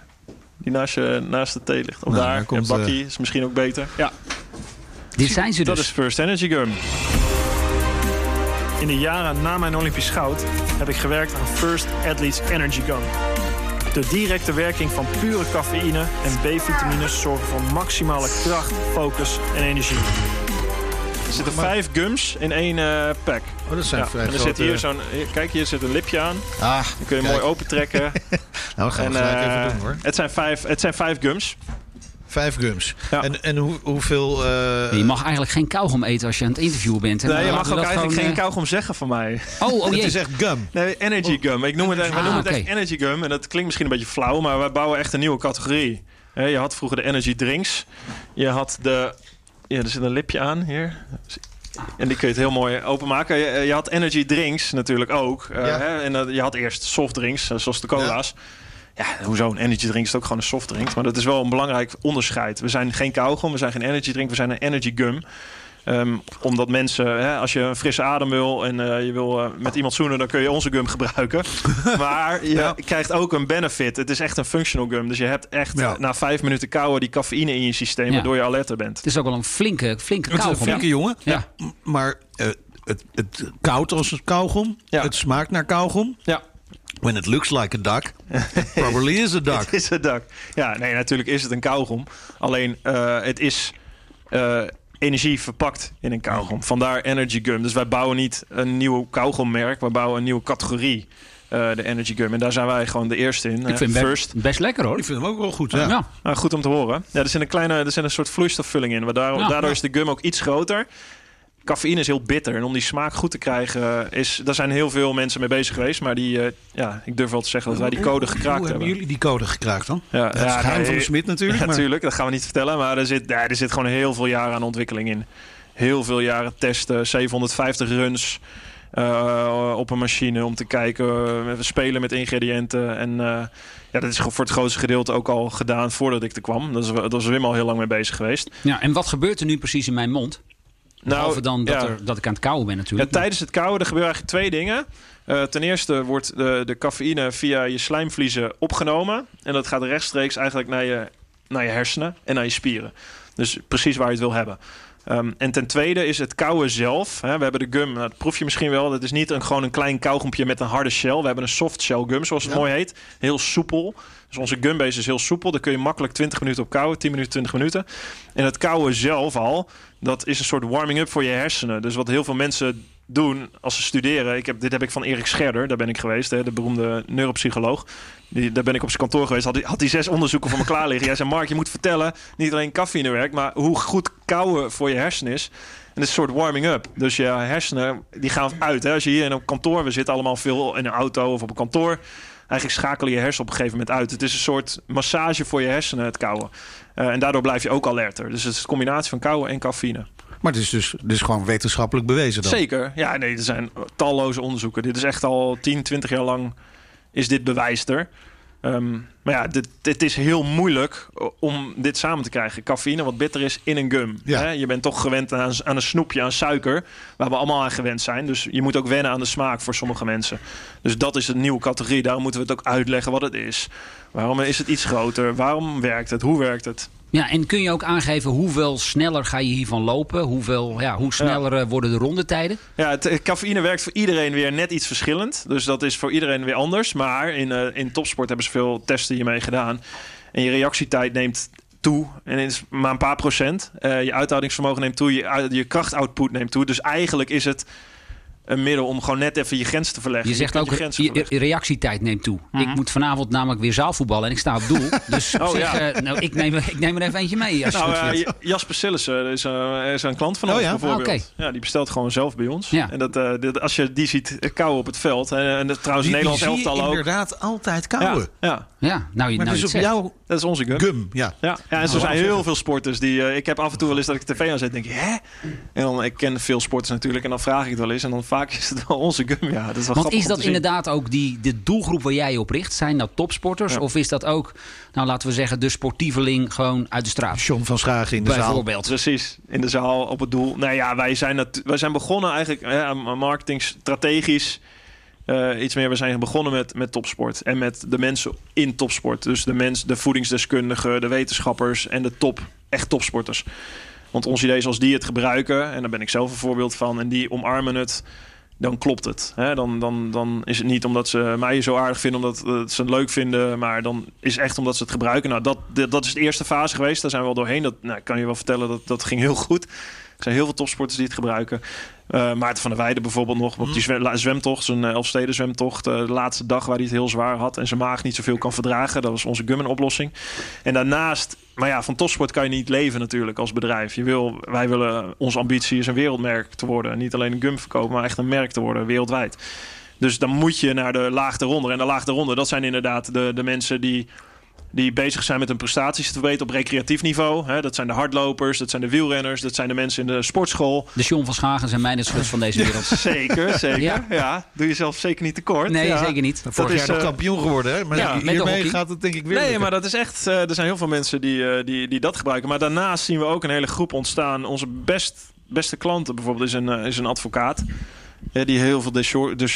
Die naast, je, naast de thee ligt. Of Nou, daar. komt, ja, bakkie is misschien ook beter. Ja, Dit zijn ze dat dus. is First Energy Gum. In de jaren na mijn Olympisch goud heb ik gewerkt aan First Athletes Energy Gum. De directe werking van pure cafeïne en B-vitamines zorgen voor maximale kracht, focus en energie. Er zitten vijf gums in één eh, pack. Oh, dat zijn Ja, vrij en er zit hier zo'n... Kijk, hier zit een lipje aan. Ah, Dan kun je kijk. mooi opentrekken. [LAUGHS] Nou, dat gaan we En, gelijk eh, even doen hoor. Het zijn vijf, het zijn vijf gums. Vijf gums. Ja. En, en hoe, hoeveel... eh, Je mag eigenlijk geen kauwgom eten als je aan het interviewen bent. Nee, je mag ook eigenlijk gewoon, geen kauwgom zeggen van mij. eh, Oh, oh [LAUGHS] het is echt gum. Nee, energy gum. Ik noem het, echt- wij Ah, noemen het echt energy gum. En dat klinkt misschien een beetje flauw, maar wij bouwen echt een nieuwe categorie. Hè, je had vroeger de energy drinks. Je had de... Ja, er zit een lipje aan hier. En die kun je het heel mooi openmaken. Je, je had energy drinks natuurlijk ook. Eh, hè, en eh, je had eerst softdrinks, eh, zoals de cola's. Ja, hoezo? Een energy drink is ook gewoon een softdrink. Maar dat is wel een belangrijk onderscheid. We zijn geen kauwgom, we zijn geen energy drink, we zijn een energy gum. Ehm, omdat mensen, hè, als je een frisse adem wil en eh, je wil eh, met iemand zoenen, dan kun je onze gum gebruiken. [LAUGHS] maar je Ja. krijgt ook een benefit. Het is echt een functional gum. Dus je hebt echt Ja. na vijf minuten kauwen die cafeïne in je systeem, Ja. waardoor je alerter bent. Het is ook wel een flinke, flinke Het is een kauwgom. flinke jongen. Ja. Maar eh, het, het koud als een kauwgom. Ja. Het smaakt naar kauwgom. Ja. When it looks like a duck, it probably is a [LAUGHS] duck. Het is een dak. Ja, nee, natuurlijk is het een kauwgom. Alleen eh, het is eh, energie verpakt in een kauwgom. Vandaar Energy Gum. Dus wij bouwen niet een nieuw kauwgommerk. We bouwen een nieuwe categorie. eh, de Energy Gum. En daar zijn wij gewoon de eerste in. Ik vind hem First. best, lekker hoor. Ik vind hem ook wel goed. Ja. Ja. Nou, goed om te horen. Ja, er zit een kleine, er zit een soort vloeistofvulling in. Waardoor, Ja, daardoor ja. is de gum ook iets groter. Cafeïne is heel bitter. En om die smaak goed te krijgen, is, daar zijn heel veel mensen mee bezig geweest. Maar die, eh, ja, ik durf wel te zeggen dat wij die code gekraakt Hoe hebben hebben. jullie die code gekraakt dan? Ja, is het geheim nee, van de smid natuurlijk. Ja, maar- natuurlijk, dat gaan we niet vertellen. Maar er zit, ja, er zit gewoon heel veel jaren aan ontwikkeling in. heel veel jaren testen. 750 runs uh, op een machine om te kijken. we spelen met ingrediënten. En ja, dat is voor het grootste gedeelte ook al gedaan voordat ik er kwam. Dat is, dat was Wim al heel lang mee bezig geweest. Ja, en wat gebeurt er nu precies in mijn mond? Nou, Behalve dan dat, er, dat ik aan het kauwen ben natuurlijk. Ja, tijdens het kauwen er gebeuren eigenlijk twee dingen. Uh, ten eerste wordt de, de cafeïne via je slijmvliezen opgenomen. En dat gaat rechtstreeks eigenlijk naar je, naar je hersenen en naar je spieren. Dus precies waar je het wil hebben. Um, en ten tweede is het kauwen zelf. Hè, we hebben de gum, nou, dat proef je misschien wel. Dat is niet een, gewoon een klein kauwgompje met een harde shell. We hebben een soft shell gum, zoals het mooi heet. Heel soepel. Dus onze gumbase is heel soepel. Daar kun je makkelijk 20 minuten op kauwen. 10 minuten, 20 minuten. En het kauwen zelf al, dat is een soort warming-up voor je hersenen. Dus wat heel veel mensen doen als ze studeren. Ik heb, dit heb ik van Erik Scherder, daar ben ik geweest, hè, de beroemde neuropsycholoog. Daar ben ik op zijn kantoor geweest. Had hij, zes onderzoeken voor me klaar liggen. Jij zei: Mark, je moet vertellen, niet alleen cafeïne werkt, maar hoe goed kauwen voor je hersenen is. En het is een soort warming-up. Dus je hersenen die gaan uit. Hè. Als je hier in een kantoor, we zitten allemaal veel in een auto of op een kantoor. Eigenlijk schakelen je hersenen op een gegeven moment uit. Het is een soort massage voor je hersenen, het kauwen. Uh, en daardoor blijf je ook alerter. Dus het is een combinatie van kauwen en cafeïne. Maar het is dus, dus gewoon wetenschappelijk bewezen dan? Zeker. Ja, nee, er zijn talloze onderzoeken. Dit is echt al 10, 20 jaar lang is dit bewijster. Um, maar ja, dit, dit, is heel moeilijk om dit samen te krijgen. Cafeïne, wat bitter is, in een gum. Ja. Hè? Je bent toch gewend aan, aan, een snoepje, aan suiker. Waar we allemaal aan gewend zijn. Dus je moet ook wennen aan de smaak voor sommige mensen. Dus dat is een nieuwe categorie. Daarom moeten we het ook uitleggen wat het is. Waarom is het iets groter? Waarom werkt het? Hoe werkt het? Ja, en kun je ook aangeven hoeveel sneller ga je hiervan lopen? Hoeveel, ja, hoe sneller eh, worden de rondetijden? Ja, het, eh, cafeïne werkt voor iedereen weer net iets verschillend. Dus dat is voor iedereen weer anders. Maar in, uh, in topsport hebben ze veel testen hiermee gedaan. En je reactietijd neemt toe. En is maar een paar procent. Uh, je uithoudingsvermogen neemt toe. Je, je krachtoutput neemt toe. Dus eigenlijk is het een middel om gewoon net even je grens te verleggen. Je zegt ook, je, je, reactietijd neemt toe. Ik mhm. moet vanavond namelijk weer zaalvoetballen en ik sta op doel. [LAUGHS] Dus oh, zeg, ja. uh, nou, ik, neem, ik neem er even eentje mee. Als nou, uh, Jasper Sillissen is, uh, is, een klant van oh, ons ja? bijvoorbeeld. Okay. Ja, die bestelt gewoon zelf bij ons. Ja. En dat, dit, als je die ziet kauwen op het veld. En, en trouwens Nederlands elftal ook. inderdaad altijd kauwen. Ja, ja. nou, maar nou, dus op jou... Dat is onze gum. Gum, ja. Ja, ja en er zijn heel veel sporters die... ik heb af en toe wel eens dat ik tv aanzet en denk hè? En dan, ik ken veel sporters natuurlijk en dan vraag ik het wel eens. En dan vaak is het wel ons ja. Dat is wel Want is dat inderdaad ook die, de doelgroep waar jij op richt? Zijn dat topsporters? Of is dat ook, nou laten we zeggen, de sportieveling gewoon uit de straat? John van Schagen in de Bijvoorbeeld. zaal. Precies, in de zaal op het doel. Nou ja, wij zijn, dat, wij zijn begonnen eigenlijk ja, marketing strategisch. Uh, iets meer. We zijn begonnen met, met topsport en met de mensen in topsport. Dus de mens, de voedingsdeskundigen, de wetenschappers en de top, echt topsporters. Want ons idee is als die het gebruiken, en daar ben ik zelf een voorbeeld van, en die omarmen het dan klopt het. Hè? Dan, dan, dan is het niet omdat ze mij zo aardig vinden, omdat ze het leuk vinden, maar dan is het echt omdat ze het gebruiken. Nou, dat, dat is de eerste fase geweest. Daar zijn we wel doorheen. Dat nou, kan je wel vertellen, dat, dat ging heel goed. Er zijn heel veel topsporters die het gebruiken. Uh, Maarten van der Weijden bijvoorbeeld nog op die mhm. zwemtocht, zijn uh, Elfsteden zwemtocht. Uh, de laatste dag waar hij het heel zwaar had en zijn maag niet zoveel kan verdragen. Dat was onze gummen oplossing. En daarnaast, maar ja, van topsport kan je niet leven natuurlijk als bedrijf. Je wil, wij willen, onze ambitie is een wereldmerk te worden. Niet alleen een gum verkopen, maar echt een merk te worden wereldwijd. Dus dan moet je naar de laagte ronde. En de laagte ronde, dat zijn inderdaad de, de mensen die die bezig zijn met hun prestaties te verbeteren op recreatief niveau. dat zijn de hardlopers, dat zijn de wielrenners, dat zijn de mensen in de sportschool. De John van Schagen zijn mijn schut van deze wereld. [LAUGHS] zeker, zeker. Ja. Doe jezelf zeker niet tekort. Nee, zeker niet. Vorig jaar nog eh, kampioen geworden, hè? Maar ja, hiermee gaat het denk ik weer. Nee, maar dat is echt. Uh, er zijn heel veel mensen die, uh, die, die dat gebruiken. Maar daarnaast zien we ook een hele groep ontstaan. Onze best, beste klanten bijvoorbeeld is een, is een advocaat die heel veel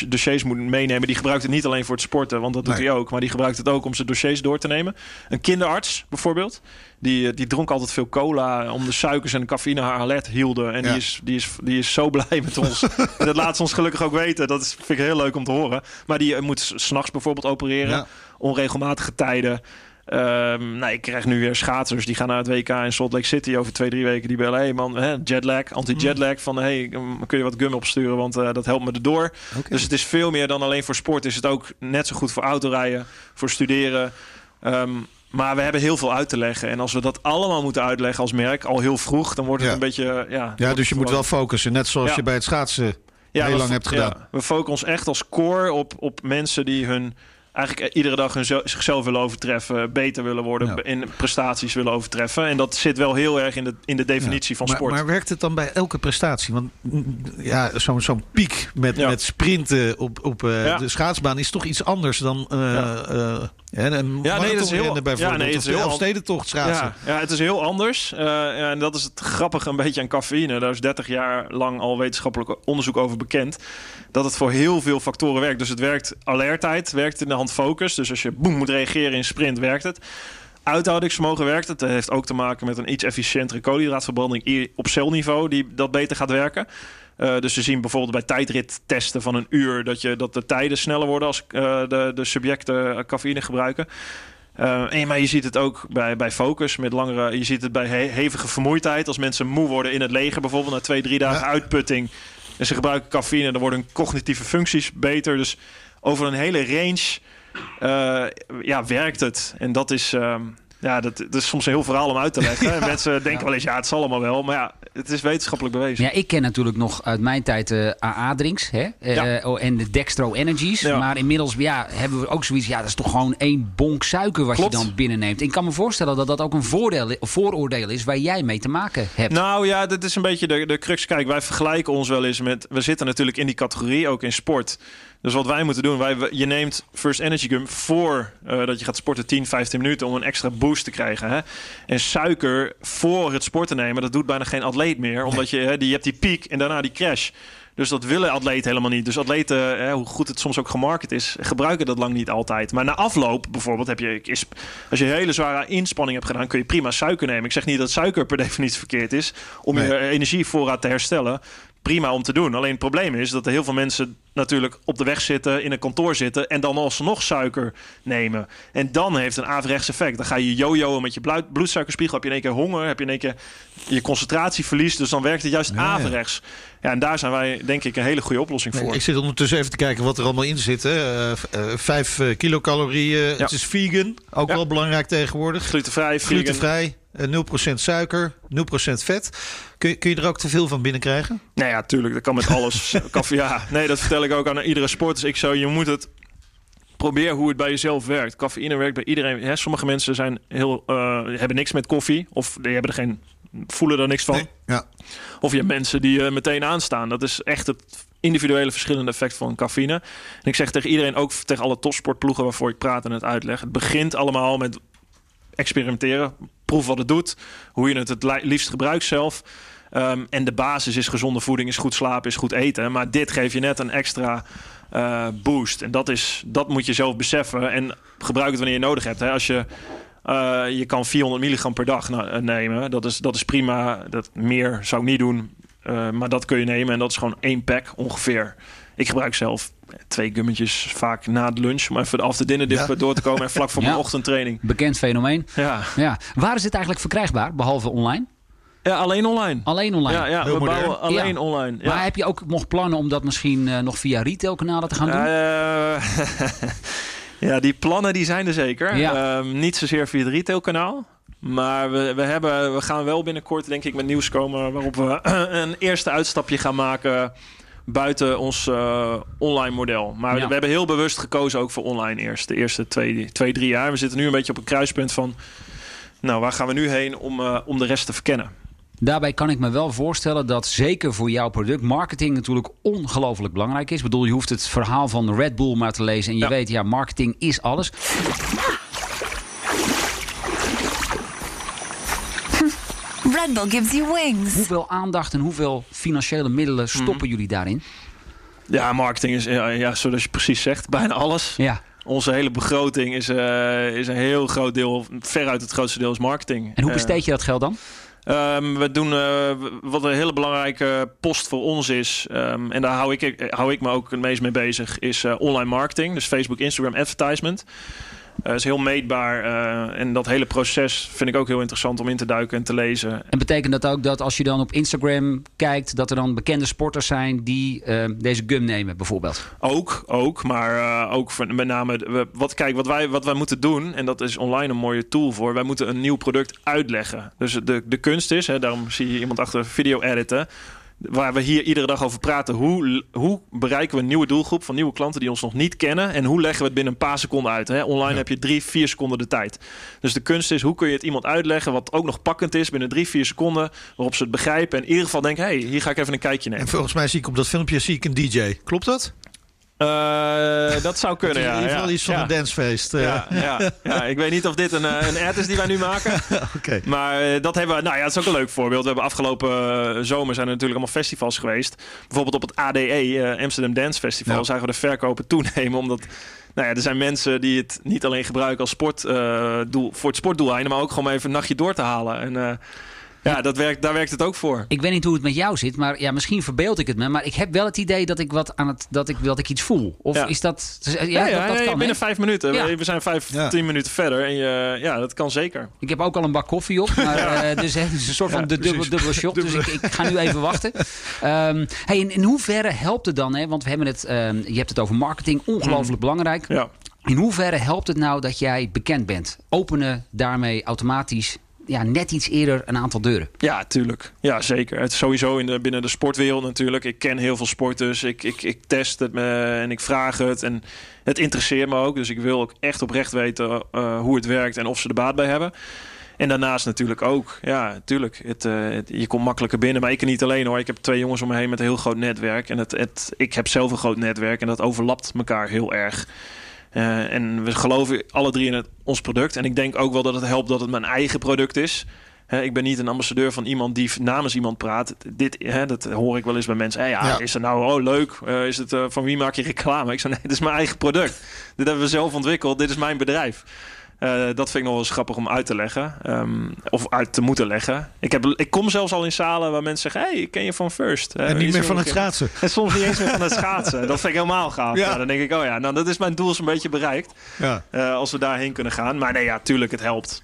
dossiers moet meenemen. Die gebruikt het niet alleen voor het sporten, want dat doet hij ook. Maar die gebruikt het ook om zijn dossiers door te nemen. Een kinderarts bijvoorbeeld. Die, eh, die dronk altijd veel cola om de suikers en de cafeïne haar alert hielden. En die, is, die, is, die is zo blij met ons. [LAUGHS] en dat laat ze ons gelukkig ook weten. Dat is, vind ik heel leuk om te horen. Maar die eh, moet s'nachts bijvoorbeeld opereren. Onregelmatige tijden. Um, nou, ik krijg nu weer schaatsers die gaan naar het WK in Salt Lake City over twee, drie weken. Die bellen, hey man, hè, jetlag, anti-jetlag. Mm. Van hey, kun je wat gum opsturen, want uh, dat helpt me erdoor. Dus het is veel meer dan alleen voor sport. Is het ook net zo goed voor autorijden, voor studeren. Um, maar we hebben heel veel uit te leggen. En als we dat allemaal moeten uitleggen als merk, al heel vroeg, dan wordt het een beetje. Ja, ja dus je moet wel focussen. Net zoals je bij het schaatsen heel lang hebt gedaan. we focussen ons echt als core op, op mensen die hun eigenlijk iedere dag hun zichzelf willen overtreffen, beter willen worden, in prestaties willen overtreffen. En dat zit wel heel erg in de, in de definitie van sport. Maar werkt het dan bij elke prestatie? Want mm, ja, zo'n zo'n piek met, met sprinten op, op uh, de schaatsbaan is toch iets anders dan uh, uh, een ja, nee, dat is heel, bijvoorbeeld. Ja, nee, het is heel stedentocht schaatsen. Ja, ja, het is heel anders. en dat is het grappige een beetje aan cafeïne. Daar is 30 jaar lang al wetenschappelijk onderzoek over bekend dat het voor heel veel factoren werkt. Dus het werkt alertheid, werkt in de hand focus. Dus als je boem moet reageren in sprint, werkt het. Uithoudingsvermogen werkt het. Heeft ook te maken met een iets efficiëntere koolhydraatverbranding op celniveau die dat beter gaat werken. Uh, dus we zien bijvoorbeeld bij tijdrittesten van een uur dat, je, dat de tijden sneller worden als uh, de, de subjecten cafeïne gebruiken. Uh, en, maar je ziet het ook bij, bij focus met langere. Je ziet het bij hevige vermoeidheid. Als mensen moe worden in het leger, bijvoorbeeld na twee, drie dagen uitputting. En ze gebruiken cafeïne dan worden cognitieve functies beter. Dus over een hele range uh, ja, werkt het. En dat is, uh, ja, dat, dat, is soms een heel verhaal om uit te leggen. [LAUGHS] Ja. Mensen denken wel eens, ja, het zal allemaal wel. Maar ja, het is wetenschappelijk bewezen. Ja, ik ken natuurlijk nog uit mijn tijd de uh, AA-drinks hè? Uh, oh, en de Dextro Energies. Maar inmiddels ja, hebben we ook zoiets, ja, dat is toch gewoon één bonk suiker wat je dan binnenneemt. Ik kan me voorstellen dat dat ook een voordeel, vooroordeel is waar jij mee te maken hebt. Nou ja, dat is een beetje de, de crux. Kijk, wij vergelijken ons wel eens met, we zitten natuurlijk in die categorie, ook in sport. Dus wat wij moeten doen, wij, je neemt First Energy Gum voor uh, dat je gaat sporten 10, 15 minuten om een extra boost te krijgen. Hè? En suiker voor het sporten nemen, dat doet bijna geen atleet meer. Omdat je, hè, die, je hebt die piek en daarna die crash. Dus dat willen atleten helemaal niet. Dus atleten, hè, hoe goed het soms ook gemarket is, gebruiken dat lang niet altijd. Maar na afloop bijvoorbeeld heb je, als je hele zware inspanning hebt gedaan, kun je prima suiker nemen. Ik zeg niet dat suiker per [LAUGHS] definitie verkeerd is om je energievoorraad te herstellen prima om te doen. Alleen het probleem is dat er heel veel mensen natuurlijk op de weg zitten, in een kantoor zitten en dan alsnog suiker nemen. En dan heeft een averechts effect. Dan ga je jojoen met je bloedsuikerspiegel, heb je in één keer honger, heb je in één keer je concentratie verliest. Dus dan werkt het juist ja, averechts. Ja. en daar zijn wij denk ik een hele goede oplossing voor. ik zit ondertussen even te kijken wat er allemaal in zit. Hè. Uh, vijf uh, kilocalorieën. Het is vegan, ook wel belangrijk tegenwoordig. Glutenvrij, Glutenvrij. 0% suiker, 0% vet. Kun je, kun je er ook te veel van binnenkrijgen? Nou ja, tuurlijk. Dat kan met alles. [LAUGHS] Ja. Nee, dat vertel ik ook aan iedere sporter. ik zou, je moet het probeer hoe het bij jezelf werkt. Cafeïne werkt bij iedereen. Hè, sommige mensen zijn heel, uh, hebben niks met koffie. Of die hebben er geen, voelen er niks van. ja. Of je hebt mensen die uh, meteen aanstaan. Dat is echt het individuele verschillende effect van cafeïne. En ik zeg tegen iedereen, ook tegen alle topsportploegen waarvoor ik praat en het uitleg. Het begint allemaal met experimenteren. Proef wat het doet. Hoe je het het liefst gebruikt zelf. Um, en de basis is gezonde voeding, is goed slapen, is goed eten. Maar dit geeft je net een extra uh, boost. En dat, is, dat moet je zelf beseffen. En gebruik het wanneer je nodig hebt. Hè. Als je, uh, je kan 400 milligram per dag nemen. Dat is, dat is prima. Dat, meer zou ik niet doen. Maar dat kun je nemen. En dat is gewoon één pack ongeveer. Ik gebruik zelf twee gummetjes vaak na de lunch. Om even af de dinner ja. door te komen. En vlak voor [LAUGHS] mijn ochtendtraining. Bekend fenomeen. Ja. ja. Waar is het eigenlijk verkrijgbaar, behalve online? Ja, alleen online. Alleen online. Ja, ja we bouwen alleen online. Ja. Maar heb je ook nog plannen om dat misschien uh, nog via retailkanalen te gaan doen? Uh, [LAUGHS] ja, die plannen die zijn er zeker. Um, niet zozeer via het retailkanaal. Maar we, we, hebben, we gaan wel binnenkort denk ik met nieuws komen... waarop we [CLEARS THROAT] een eerste uitstapje gaan maken buiten ons uh, online model. Maar we hebben heel bewust gekozen ook voor online eerst. De eerste twee, twee, drie jaar. We zitten nu een beetje op een kruispunt van... nou, waar gaan we nu heen om, uh, om de rest te verkennen? Daarbij kan ik me wel voorstellen dat zeker voor jouw product marketing natuurlijk ongelooflijk belangrijk is. Ik bedoel, je hoeft het verhaal van Red Bull maar te lezen en je weet, ja, marketing is alles. Red Bull gives you wings. Hoeveel aandacht en hoeveel financiële middelen mhm. stoppen jullie daarin? Ja, marketing is, ja, zoals je precies zegt, bijna alles. Ja. Onze hele begroting is, uh, is een heel groot deel, veruit het grootste deel is marketing. En hoe besteed je dat geld dan? Um, we doen uh, wat een hele belangrijke post voor ons is. Um, en daar hou ik, hou ik me ook het meest mee bezig. Is uh, online marketing. Dus Facebook, Instagram, advertisement. Uh, is heel meetbaar. Uh, en dat hele proces vind ik ook heel interessant om in te duiken en te lezen. En betekent dat ook dat als je dan op Instagram kijkt... dat er dan bekende sporters zijn die uh, deze gum nemen bijvoorbeeld? Ook, ook. Maar ook met name... Wat, kijk, wat wij, wat wij moeten doen... en dat is online een mooie tool voor... wij moeten een nieuw product uitleggen. Dus de, de kunst is... Hè, daarom zie je iemand achter video editen waar we hier iedere dag over praten. Hoe, hoe bereiken we een nieuwe doelgroep van nieuwe klanten die ons nog niet kennen? En hoe leggen we het binnen een paar seconden uit? Hè? Online heb je drie, vier seconden de tijd. Dus de kunst is, hoe kun je het iemand uitleggen wat ook nog pakkend is binnen drie, vier seconden, waarop ze het begrijpen en in ieder geval denken, hey, hier ga ik even een kijkje nemen. En volgens mij zie ik op dat filmpje zie ik een DJ. Klopt dat? Uh, dat zou kunnen, ja. In ieder geval iets van ja. een dancefeest. Uh. Ja, ja, ja, ik weet niet of dit een, een ad is die wij nu maken. [LAUGHS] okay. Maar dat hebben we... Nou ja, dat is ook een leuk voorbeeld. We hebben afgelopen zomer zijn er natuurlijk allemaal festivals geweest. Bijvoorbeeld op het ADE, Amsterdam Dance Festival, zagen we de verkopen toenemen. Omdat... Nou ja, er zijn mensen die het niet alleen gebruiken als sportdoel, voor het sportdoeleinden, maar ook gewoon even een nachtje door te halen. En ja, dat werkt, daar werkt het ook voor. Ik weet niet hoe het met jou zit, maar ja, misschien verbeeld ik het me. Maar ik heb wel het idee dat ik wat aan het dat ik, dat ik iets voel. Of ja. is dat. Ja, ja, ja dat, dat nee, kan. Binnen vijf minuten. We, we zijn vijf, tien minuten verder. En je, ja, dat kan zeker. Ik heb ook al een bak koffie op. Maar, [LAUGHS] uh, dus het is een soort van de dubbele, dubbele shot. Dus ik, ik, ga nu even [LAUGHS] wachten. Um, hey, in, in hoeverre helpt het dan? Hè? Want we hebben het, um, je hebt het over marketing. Ongelooflijk Mm. belangrijk. Ja. In hoeverre helpt het nou dat jij bekend bent? Openen daarmee automatisch ja, net iets eerder een aantal deuren. Ja, tuurlijk. Ja, zeker. Het sowieso in de, binnen de sportwereld natuurlijk. Ik ken heel veel sporters. Ik, ik, ik test het en ik vraag het. En het interesseert me ook. Dus ik wil ook echt oprecht weten uh, hoe het werkt en of ze er baat bij hebben. En daarnaast natuurlijk ook, ja, natuurlijk. Het, uh, het, je komt makkelijker binnen. Maar ik niet alleen hoor. Ik heb twee jongens om me heen met een heel groot netwerk. En het, het, ik heb zelf een groot netwerk. En dat overlapt elkaar heel erg. Uh, en we geloven alle drie in het, ons product. En ik denk ook wel dat het helpt dat het mijn eigen product is. He, ik ben niet een ambassadeur van iemand die namens iemand praat. Dit, he, dat hoor ik wel eens bij mensen. Hey, ja, ja. Is het nou, oh leuk, uh, is het, uh, van wie maak je reclame? Ik zeg, nee, dit is mijn eigen product. dit hebben we zelf ontwikkeld, dit is mijn bedrijf. Uh, dat vind ik nog wel eens grappig om uit te leggen. Um, of uit te moeten leggen. Ik, heb, ik kom zelfs al in zalen waar mensen zeggen... hey, ik ken je van First. En niet meer van het schaatsen. [LAUGHS] En soms niet eens meer van het schaatsen. Dat vind ik helemaal gaaf. Ja. Nou, dan denk ik, oh ja, nou, dat is mijn doel een beetje bereikt. Ja. Uh, als we daarheen kunnen gaan. Maar nee, ja, tuurlijk, het helpt.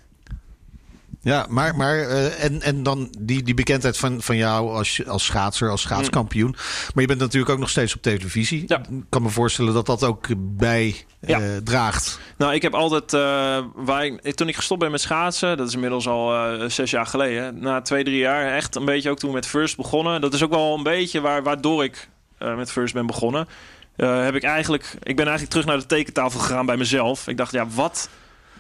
Ja, maar, maar uh, en, en dan die, die bekendheid van, van jou als, als schaatser, als schaatskampioen. Mm. Maar je bent natuurlijk ook nog steeds op televisie. Ja. Ik kan me voorstellen dat dat ook bij ja. uh, draagt. Nou, ik heb altijd, uh, waar ik, toen ik gestopt ben met schaatsen, dat is inmiddels al zes jaar geleden. Na twee, drie jaar, echt een beetje ook toen met First begonnen. Dat is ook wel een beetje waar, waardoor ik met First ben begonnen. heb ik eigenlijk, ik ben eigenlijk terug naar de tekentafel gegaan bij mezelf. Ik dacht, ja, wat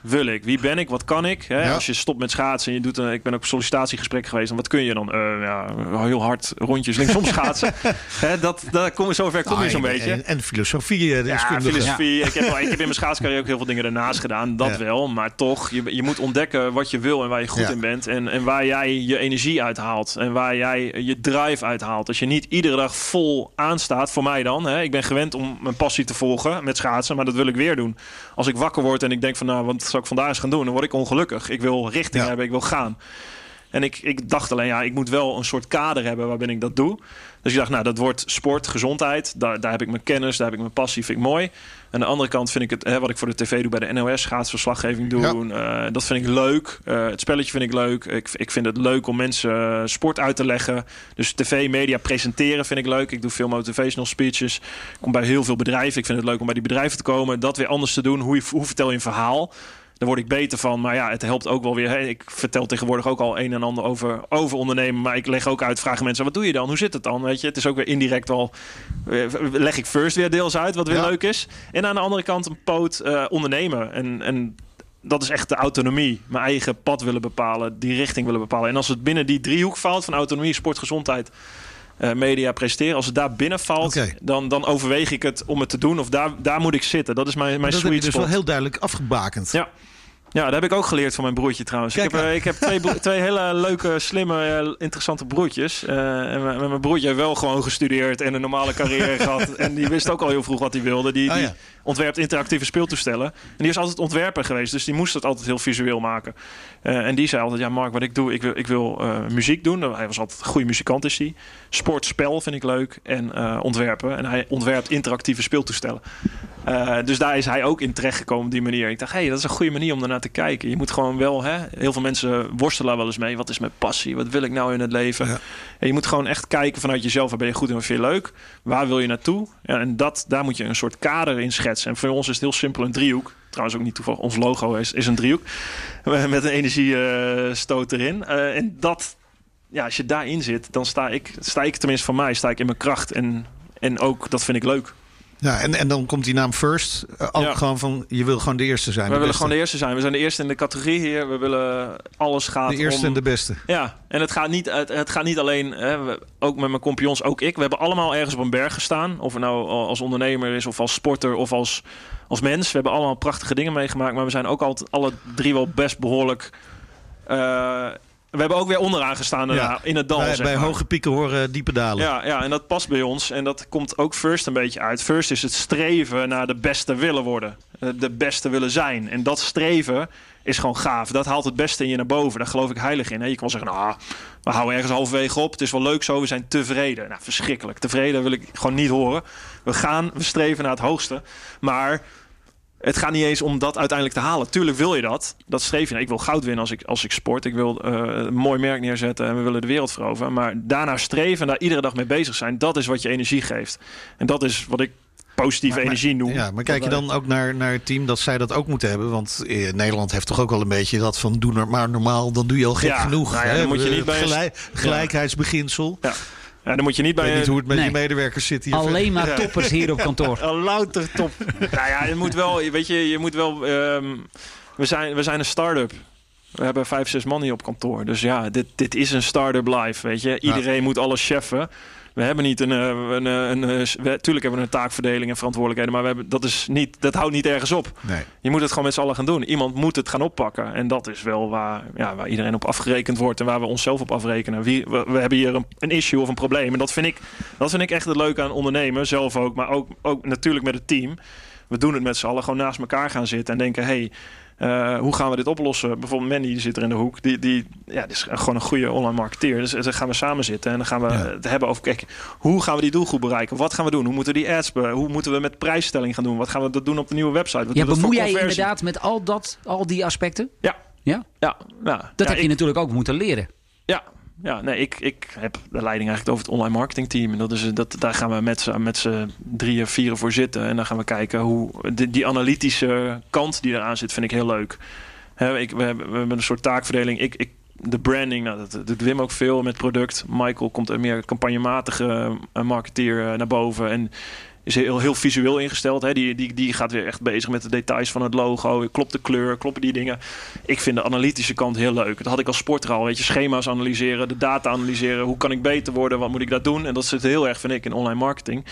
wil ik? Wie ben ik? Wat kan ik? Hè? Ja. Als je stopt met schaatsen en je doet een, ik ben ook sollicitatiegesprek geweest. En wat kun je dan? Uh, ja, heel hard rondjes linksom [LAUGHS] schaatsen. Hè, dat, dat kom, zover kom je ah, zo'n beetje. En, en filosofie. eh, Ja, filosofie. Ik, heb, ik heb in mijn schaatscarrière ook heel veel dingen ernaast gedaan. Dat ja. wel. Maar toch, je, je moet ontdekken wat je wil en waar je goed in bent. En, en waar jij je energie uithaalt. En waar jij je drive uithaalt. Als je niet iedere dag vol aanstaat, voor mij dan. Hè, ik ben gewend om mijn passie te volgen met schaatsen. Maar dat wil ik weer doen. Als ik wakker word en ik denk van nou, wat zal ik vandaag eens gaan doen? Dan word ik ongelukkig. Ik wil richting ja. hebben, ik wil gaan. En ik, ik dacht alleen, ja, ik moet wel een soort kader hebben waarin ik dat doe. Dus ik dacht, nou, dat wordt sport, gezondheid. Daar, daar heb ik mijn kennis, daar heb ik mijn passie, vind ik mooi. Aan de andere kant vind ik het, hè, wat ik voor de tv doe bij de NOS, schaatsverslaggeving doen. Ja. Uh, dat vind ik leuk. Uh, het spelletje vind ik leuk. Ik, ik vind het leuk om mensen uh, sport uit te leggen. Dus tv, media presenteren vind ik leuk. Ik doe veel motivational speeches. Ik kom bij heel veel bedrijven. Ik vind het leuk om bij die bedrijven te komen. Dat weer anders te doen. Hoe, je, hoe vertel je een verhaal? Daar word ik beter van. Maar ja, het helpt ook wel weer. Hey, ik vertel tegenwoordig ook al een en ander over, over ondernemen. Maar ik leg ook uit, vragen mensen, wat doe je dan? Hoe zit het dan? Weet je, het is ook weer indirect al... Leg ik first weer deels uit, wat weer ja. leuk is. En aan de andere kant een poot uh, ondernemen. En, en dat is echt de autonomie. Mijn eigen pad willen bepalen, die richting willen bepalen. En als het binnen die driehoek valt van autonomie, sport, gezondheid... Uh, media presteren. Als het daar binnen valt, okay. dan, dan overweeg ik het om het te doen. Of daar, daar moet ik zitten. Dat is mijn, mijn dat sweet dus spot. wel heel duidelijk afgebakend. Ja. Ja, dat heb ik ook geleerd van mijn broertje trouwens. Kijk, ik heb, uh, ik heb twee, [LAUGHS] twee hele leuke, slimme, uh, interessante broertjes. Uh, en mijn, mijn broertje heeft wel gewoon gestudeerd en een normale carrière [LAUGHS] gehad. En die wist ook al heel vroeg wat hij wilde. Die, oh, ja. die ontwerpt interactieve speeltoestellen. En die is altijd ontwerper geweest, dus die moest het altijd heel visueel maken. En die zei altijd, ja Mark, wat ik doe, ik wil, ik wil muziek doen. Hij was altijd een goede muzikant is hij. Sport, spel vind ik leuk. En ontwerpen. En hij ontwerpt interactieve speeltoestellen. dus daar is hij ook in terecht gekomen op die manier. Ik dacht, hé, hey, dat is een goede manier om daarna te kijken. Je moet gewoon wel, hè, heel veel mensen worstelen wel eens mee. Wat is mijn passie? Wat wil ik nou in het leven? Ja. En je moet gewoon echt kijken vanuit jezelf. Waar ben je goed en wat vind je leuk? Waar wil je naartoe? Ja, en dat, daar moet je een soort kader in schetsen. En voor ons is het heel simpel een driehoek. Trouwens ook niet toevallig. Ons logo is, is een driehoek. [LAUGHS] Met een energiestoot erin. Uh, en dat ja, als je daarin zit, dan sta ik, sta ik tenminste van mij, sta ik in mijn kracht. En, en ook, dat vind ik leuk. Ja, en, en dan komt die naam First. Uh, ook Ja. gewoon van, je wil gewoon de eerste zijn. We willen beste. gewoon de eerste zijn. We zijn de eerste in de categorie hier. We willen alles gaat De eerste om... en de beste. Ja, en het gaat niet, het, het gaat niet alleen, hè, we- ook met mijn compagnons, ook ik. We hebben allemaal ergens op een berg gestaan. Of het nou als ondernemer is, of als sporter, of als, als mens. We hebben allemaal prachtige dingen meegemaakt. Maar we zijn ook altijd alle drie wel best behoorlijk... eh, we hebben ook weer onderaan gestaan Ja. in het dal, bij bij hoge pieken horen diepe dalen. Ja, ja, en dat past bij ons. En dat komt ook first een beetje uit. First is het streven naar de beste willen worden. Eh, De beste willen zijn. En dat streven is gewoon gaaf. Dat haalt het beste in je naar boven. Daar geloof ik heilig in. hè. Je kan zeggen, nou, we houden ergens halverwege op. Het is wel leuk zo, we zijn tevreden. Nou, verschrikkelijk. Tevreden wil ik gewoon niet horen. We gaan, we streven naar het hoogste. Maar het gaat niet eens om dat uiteindelijk te halen. Tuurlijk wil je dat. Dat streef je. naar. Ik wil goud winnen als ik, als ik sport. Ik wil eh, een mooi merk neerzetten en we willen de wereld veroveren. Maar daarna streven en daar iedere dag mee bezig zijn, dat is wat je energie geeft. En dat is wat ik positieve Maar- energie noem. Ja, maar kijk je dan ook naar, naar het team dat zij dat ook moeten hebben? Want eh, Nederland heeft toch ook wel een beetje dat van doe maar normaal, dan doe je al gek Ja, genoeg. nou ja, hè? dan moet je niet bij een- Gelijk- gelijkheidsbeginsel. Ja. Ja, dan moet je niet Ik bij weet niet hoe het met Nee. die medewerkers zit hier. Alleen maar Ja. toppers hier op kantoor. [LAUGHS] Louter top. nou ja, je moet wel, weet je, je moet wel. ehm, we, zijn, we zijn een start-up. We hebben vijf, zes man hier op kantoor. Dus ja, dit, dit is een start-up life, weet je. Iedereen moet alles cheffen. We hebben niet een, eh, een, eh, een, eh, we- tuurlijk hebben we een taakverdeling en verantwoordelijkheden, maar we hebben, dat, is niet, dat houdt niet ergens op. Nee. Je moet het gewoon met z'n allen gaan doen. Iemand moet het gaan oppakken. En dat is wel waar, ja, waar iedereen op afgerekend wordt en waar we onszelf op afrekenen. Wie, we, we hebben hier een, een issue of een probleem. En dat vind ik, dat vind ik echt het leuke aan ondernemen. Zelf ook, maar ook, ook natuurlijk met het team. We doen het met z'n allen. Gewoon naast elkaar gaan zitten en denken: hey, eh, hoe gaan we dit oplossen? Bijvoorbeeld Mandy die zit er in de hoek. Die, die, ja, die is gewoon een goede online marketeer. Dus dan gaan we samen zitten en dan gaan we Ja. het hebben over... Kijk, hoe gaan we die doelgroep bereiken? Wat gaan we doen? Hoe moeten we die ads... Hoe moeten we met prijsstelling gaan doen? Wat gaan we dat doen op de nieuwe website? Wat Ja, bemoei jij je inderdaad met al, dat, al die aspecten? Ja. Ja? Ja, ja. Dat ja, heb je natuurlijk ook moeten leren. Ja, ja nee, ik, ik heb de leiding eigenlijk over het online marketing team. En dat is, dat, daar gaan we met z'n, met z'n drieën, vieren voor zitten. En dan gaan we kijken hoe die, die analytische kant die eraan zit, vind ik heel leuk. Hè, ik, we, hebben, we hebben een soort taakverdeling. Ik, ik, de branding, nou, dat, dat doet Wim ook veel met product. Michael komt een meer campagnematige eh, marketeer eh, naar boven. En is heel, heel visueel ingesteld. Hè. Die, die, die gaat weer echt bezig met de details van het logo. Klopt de kleur, kloppen die dingen. Ik vind de analytische kant heel leuk. Dat had ik als sporter al. Weet je, schema's analyseren, de data analyseren. Hoe kan ik beter worden? Wat moet ik daar doen? En dat zit heel erg, vind ik, in online marketing.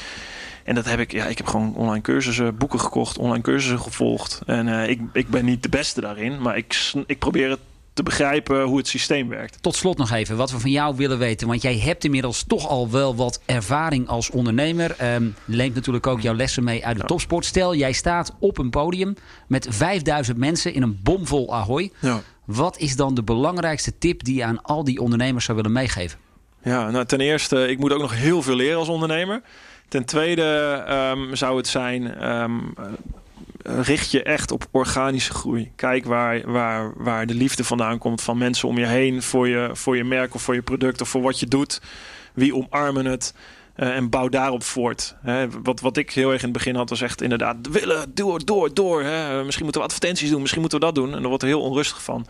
En dat heb ik, ja, ik heb gewoon online cursussen, boeken gekocht, online cursussen gevolgd. En eh, ik, ik ben niet de beste daarin, maar ik, ik probeer het te begrijpen hoe het systeem werkt. Tot slot nog even, wat we van jou willen weten. Want jij hebt inmiddels toch al wel wat ervaring als ondernemer. Ehm leent natuurlijk ook jouw lessen mee uit de topsport. Stel, jij staat op een podium met 5000 mensen in een bomvol Ahoy. Ja. Wat is dan de belangrijkste tip die je aan al die ondernemers zou willen meegeven? Ja, nou ten eerste, ik moet ook nog heel veel leren als ondernemer. Ten tweede ehm, zou het zijn, ehm, eh, richt je echt op organische groei. Kijk waar, waar, waar de liefde vandaan komt van mensen om je heen voor je, voor je merk of voor je product of voor wat je doet. Wie omarmen het? eh, en bouw daarop voort. Hè, wat, wat ik heel erg in het begin had, was echt inderdaad willen, door, door, door. Hè. Misschien moeten we advertenties doen, misschien moeten we dat doen. En daar wordt er heel onrustig van.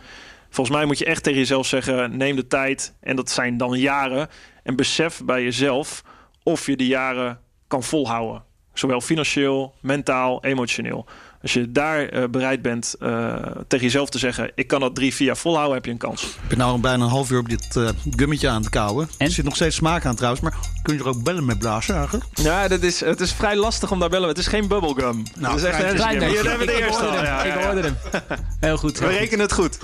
Volgens mij moet je echt tegen jezelf zeggen: neem de tijd. En dat zijn dan jaren. En besef bij jezelf of je die jaren kan volhouden. Zowel financieel, mentaal, emotioneel. Als je daar eh, bereid bent eh, tegen jezelf te zeggen: ik kan dat drie, vier jaar volhouden, heb je een kans. Ik ben nou bijna een half uur op dit eh, gummetje aan het kauwen. En? Er zit nog steeds smaak aan trouwens, maar kun je er ook bellen met blazen eigenlijk? Ja, dat is, het is vrij lastig om daar bellen. Het is geen bubblegum. Nou, het is echt een Klein Hier hebben we de Ik eerste hoorde al. hem, Ja, ik ja, ja. hoorde hem. Heel goed. We goed. rekenen het goed.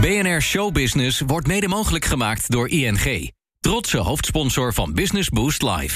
BNR Showbusiness wordt mede mogelijk gemaakt door ING. Trotse hoofdsponsor van Business Boost Live.